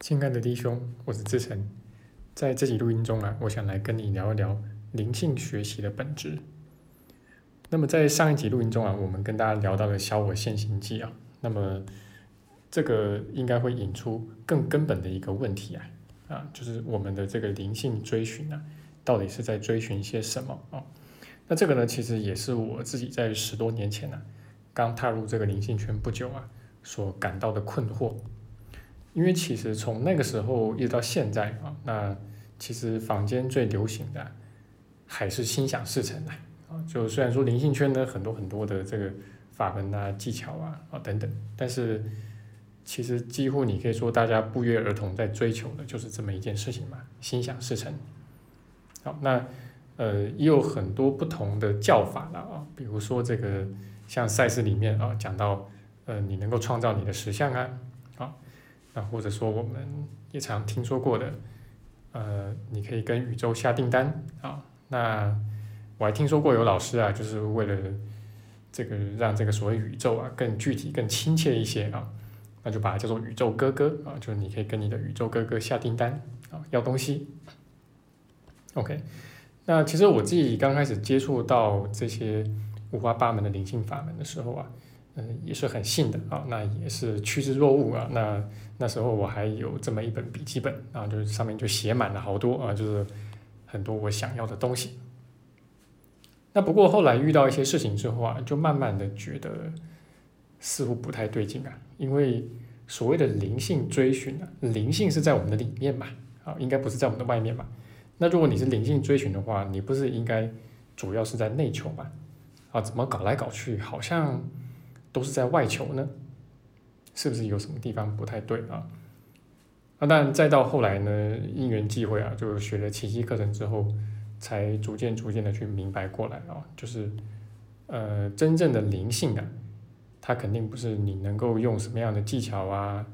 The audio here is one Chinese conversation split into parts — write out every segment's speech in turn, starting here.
亲爱的弟兄，我是志成，在这集录音中啊，我想来跟你聊一聊灵性学习的本质。那么在上一集录音中啊，我们跟大家聊到了小我现行记啊，那么这个应该会引出更根本的一个问题啊，啊，就是我们的这个灵性追寻啊，到底是在追寻些什么啊？那这个呢，其实也是我自己在十多年前呢，刚踏入这个灵性圈不久啊，所感到的困惑。因为其实从那个时候一直到现在啊，那其实坊间最流行的还是心想事成的啊。就虽然说灵性圈呢很多很多的这个法门啊、技巧啊啊等等，但是其实几乎你可以说大家不约而同在追求的就是这么一件事情嘛，心想事成。好，那呃也有很多不同的叫法了啊，比如说这个像赛事里面啊讲到呃你能够创造你的实相啊。或者说我们也常听说过的，呃，你可以跟宇宙下订单啊。那我还听说过有老师啊，就是为了这个让这个所谓宇宙啊更具体、更亲切一些啊，那就把它叫做宇宙哥哥啊，就是你可以跟你的宇宙哥哥下订单啊，要东西。OK，那其实我自己刚开始接触到这些五花八门的灵性法门的时候啊。嗯，也是很信的啊，那也是趋之若鹜啊。那那时候我还有这么一本笔记本啊，就是上面就写满了好多啊，就是很多我想要的东西。那不过后来遇到一些事情之后啊，就慢慢的觉得似乎不太对劲啊。因为所谓的灵性追寻啊，灵性是在我们的里面嘛，啊，应该不是在我们的外面嘛。那如果你是灵性追寻的话，你不是应该主要是在内求嘛？啊，怎么搞来搞去，好像。都是在外求呢，是不是有什么地方不太对啊？那但，再到后来呢，因缘际会啊，就学了奇迹课程之后，才逐渐逐渐的去明白过来啊，就是呃，真正的灵性啊，它肯定不是你能够用什么样的技巧啊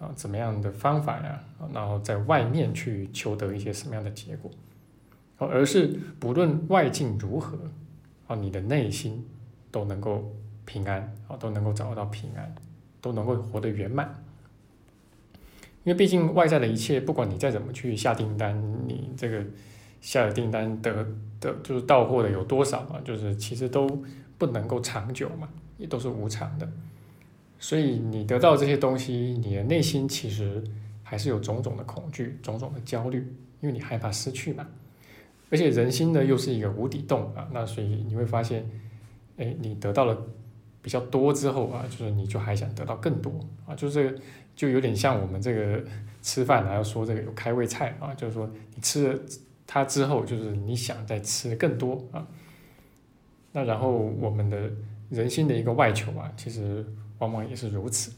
啊，怎么样的方法呀，然后在外面去求得一些什么样的结果，而是不论外境如何啊，你的内心都能够。平安啊，都能够找得到平安，都能够活得圆满。因为毕竟外在的一切，不管你再怎么去下订单，你这个下的订单得的，就是到货的有多少啊？就是其实都不能够长久嘛，也都是无常的。所以你得到这些东西，你的内心其实还是有种种的恐惧、种种的焦虑，因为你害怕失去嘛。而且人心呢，又是一个无底洞啊，那所以你会发现，哎，你得到了。比较多之后啊，就是你就还想得到更多啊，就是就有点像我们这个吃饭还要说这个有开胃菜啊，就是说你吃了它之后，就是你想再吃更多啊。那然后我们的人心的一个外求啊，其实往往也是如此。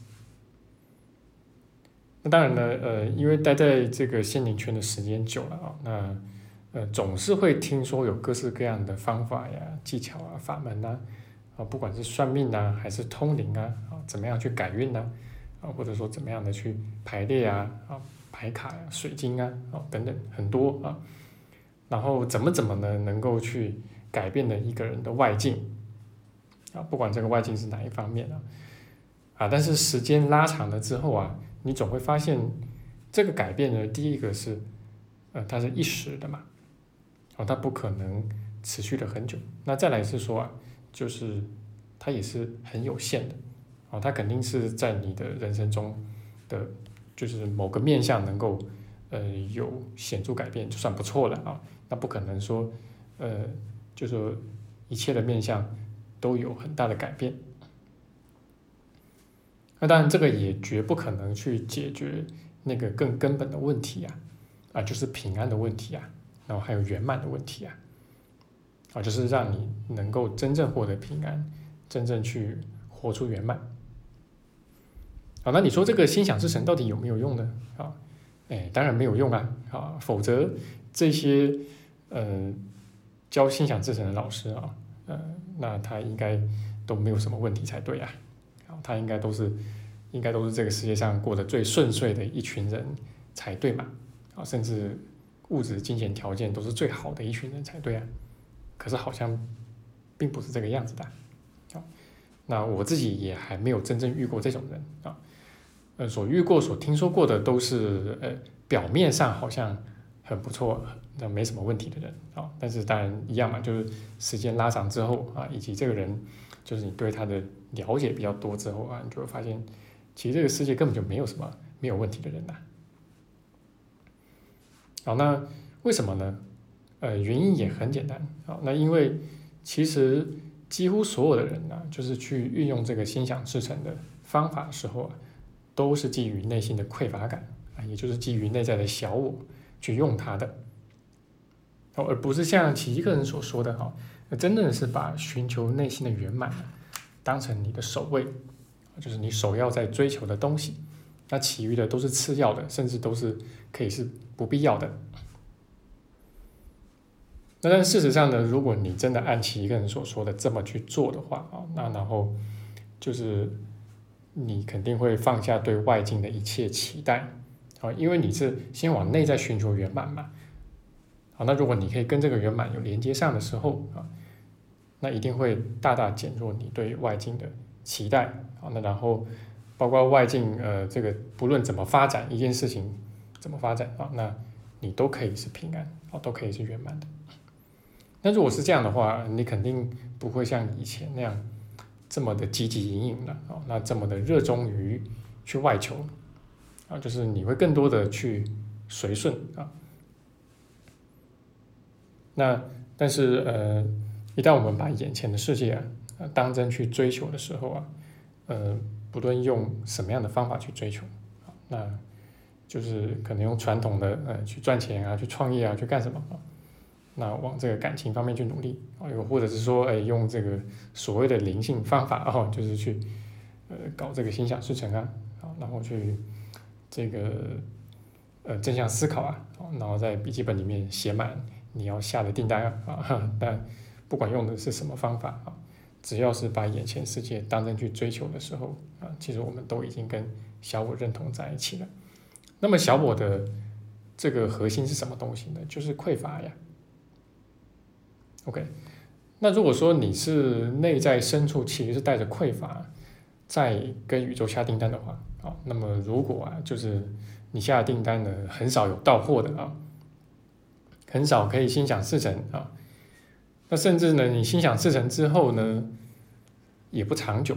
那当然呢，呃，因为待在这个心灵圈的时间久了啊，那呃总是会听说有各式各样的方法呀、技巧啊、法门呐。啊不管是算命啊，还是通灵啊，啊，怎么样去改运呢？啊，或者说怎么样的去排列啊，啊，排卡呀、水晶啊，啊，等等很多啊。然后怎么怎么呢，能够去改变的一个人的外境啊？不管这个外境是哪一方面啊，啊，但是时间拉长了之后啊，你总会发现这个改变呢，第一个是，呃，它是一时的嘛，哦，它不可能持续的很久。那再来是说啊。就是它也是很有限的，啊，它肯定是在你的人生中的，就是某个面相能够，呃，有显著改变就算不错了啊，那不可能说，呃，就说一切的面相都有很大的改变，那当然这个也绝不可能去解决那个更根本的问题啊，啊，就是平安的问题啊，然后还有圆满的问题啊。啊，就是让你能够真正获得平安，真正去活出圆满。啊，那你说这个心想事成到底有没有用呢？啊，哎，当然没有用啊！啊，否则这些呃教心想事成的老师啊，呃，那他应该都没有什么问题才对啊！啊，他应该都是应该都是这个世界上过得最顺遂的一群人才对嘛？啊，甚至物质金钱条件都是最好的一群人才对啊！可是好像并不是这个样子的，啊，那我自己也还没有真正遇过这种人啊，呃所遇过、所听说过的都是呃表面上好像很不错，那没什么问题的人啊，但是当然一样嘛，就是时间拉长之后啊，以及这个人就是你对他的了解比较多之后啊，你就会发现，其实这个世界根本就没有什么没有问题的人呐。好，那为什么呢？呃，原因也很简单啊，那因为其实。几乎所有的人呢，就是去运用这个心想事成的方法的时候啊，都是基于内心的匮乏感啊，也就是基于内在的小我去用它的，而不是像其一个人所说的哈，真正的是把寻求内心的圆满当成你的首位，就是你首要在追求的东西，那其余的都是次要的，甚至都是可以是不必要的。那但事实上呢，如果你真的按其一个人所说的这么去做的话啊，那然后就是你肯定会放下对外境的一切期待啊，因为你是先往内在寻求圆满嘛。好，那如果你可以跟这个圆满有连接上的时候啊，那一定会大大减弱你对外境的期待啊。那然后包括外境呃这个不论怎么发展一件事情怎么发展啊，那你都可以是平安啊，都可以是圆满的。那如果是这样的话，你肯定不会像以前那样这么的积极营营了啊，那这么的热衷于去外求啊，就是你会更多的去随顺啊。那但是呃，一旦我们把眼前的世界啊当真去追求的时候啊，呃，不论用什么样的方法去追求啊，那就是可能用传统的呃去赚钱啊，去创业啊，去干什么啊？那往这个感情方面去努力啊，又或者是说，哎，用这个所谓的灵性方法啊，就是去呃搞这个心想事成啊，啊，然后去这个呃正向思考啊，然后在笔记本里面写满你要下的订单啊，但不管用的是什么方法啊，只要是把眼前世界当真去追求的时候啊，其实我们都已经跟小我认同在一起了。那么小我的这个核心是什么东西呢？就是匮乏呀。OK，那如果说你是内在深处其实是带着匮乏，在跟宇宙下订单的话，啊，那么如果啊，就是你下订单呢，很少有到货的啊，很少可以心想事成啊，那甚至呢，你心想事成之后呢，也不长久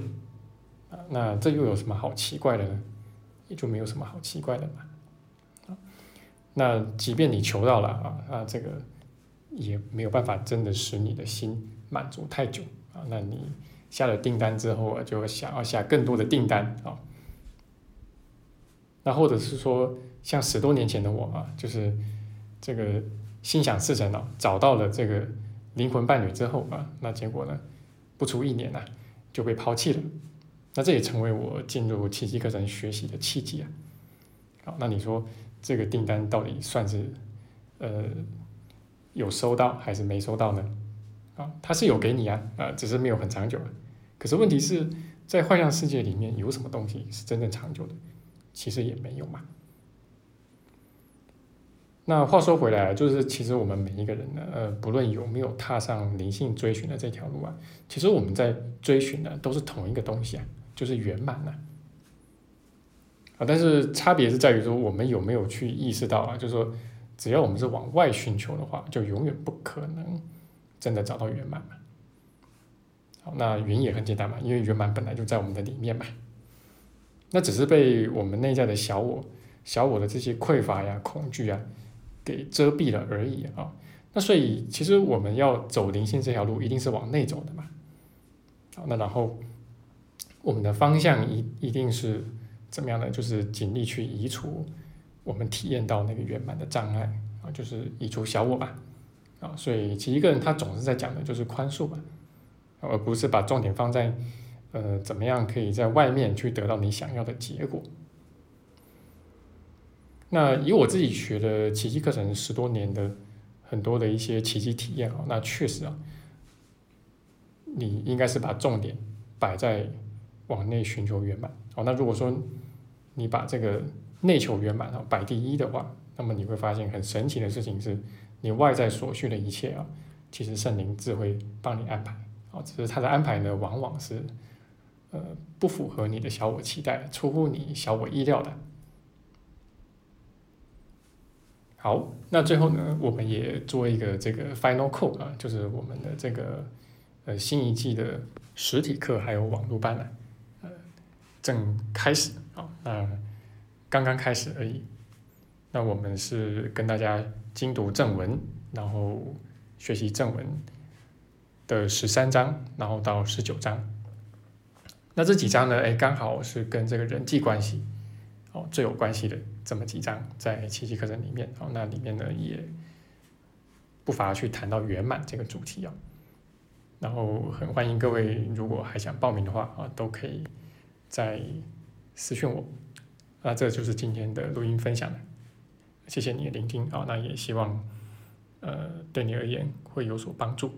啊，那这又有什么好奇怪的呢？也就没有什么好奇怪的嘛，那即便你求到了啊啊这个。也没有办法真的使你的心满足太久啊！那你下了订单之后啊，就想要下更多的订单啊。那或者是说，像十多年前的我啊，就是这个心想事成了，找到了这个灵魂伴侣之后啊，那结果呢，不出一年呐就被抛弃了。那这也成为我进入奇迹课程学习的契机啊。好，那你说这个订单到底算是呃？有收到还是没收到呢？啊，他是有给你啊，啊，只是没有很长久啊。可是问题是在幻象世界里面有什么东西是真正长久的？其实也没有嘛。那话说回来，就是其实我们每一个人呢，呃，不论有没有踏上灵性追寻的这条路啊，其实我们在追寻的都是同一个东西啊，就是圆满呐。啊，但是差别是在于说我们有没有去意识到啊，就是说。只要我们是往外寻求的话，就永远不可能真的找到圆满嘛。好，那原因也很简单嘛，因为圆满本来就在我们的里面嘛。那只是被我们内在的小我、小我的这些匮乏呀、恐惧啊给遮蔽了而已啊。那所以，其实我们要走灵性这条路，一定是往内走的嘛。好，那然后我们的方向一一定是怎么样呢？就是尽力去移除。我们体验到那个圆满的障碍啊，就是移除小我吧，啊，所以其实一个人他总是在讲的就是宽恕吧，而不是把重点放在呃怎么样可以在外面去得到你想要的结果。那以我自己学的奇迹课程十多年的很多的一些奇迹体验啊，那确实啊，你应该是把重点摆在往内寻求圆满哦。那如果说你把这个内求圆满啊，摆第一的话，那么你会发现很神奇的事情是，你外在所需的一切啊，其实圣灵自会帮你安排啊，只是他的安排呢，往往是呃不符合你的小我期待，出乎你小我意料的。好，那最后呢，我们也做一个这个 final call 啊，就是我们的这个呃新一季的实体课还有网络班呢，呃正开始啊，那刚刚开始而已。那我们是跟大家精读正文，然后学习正文的十三章，然后到十九章。那这几章呢，哎，刚好是跟这个人际关系哦最有关系的这么几章，在七期课程里面哦，那里面呢也不乏去谈到圆满这个主题哦。然后很欢迎各位，如果还想报名的话啊，都可以在私信我。那这就是今天的录音分享。谢谢你的聆听啊，那也希望，呃，对你而言会有所帮助。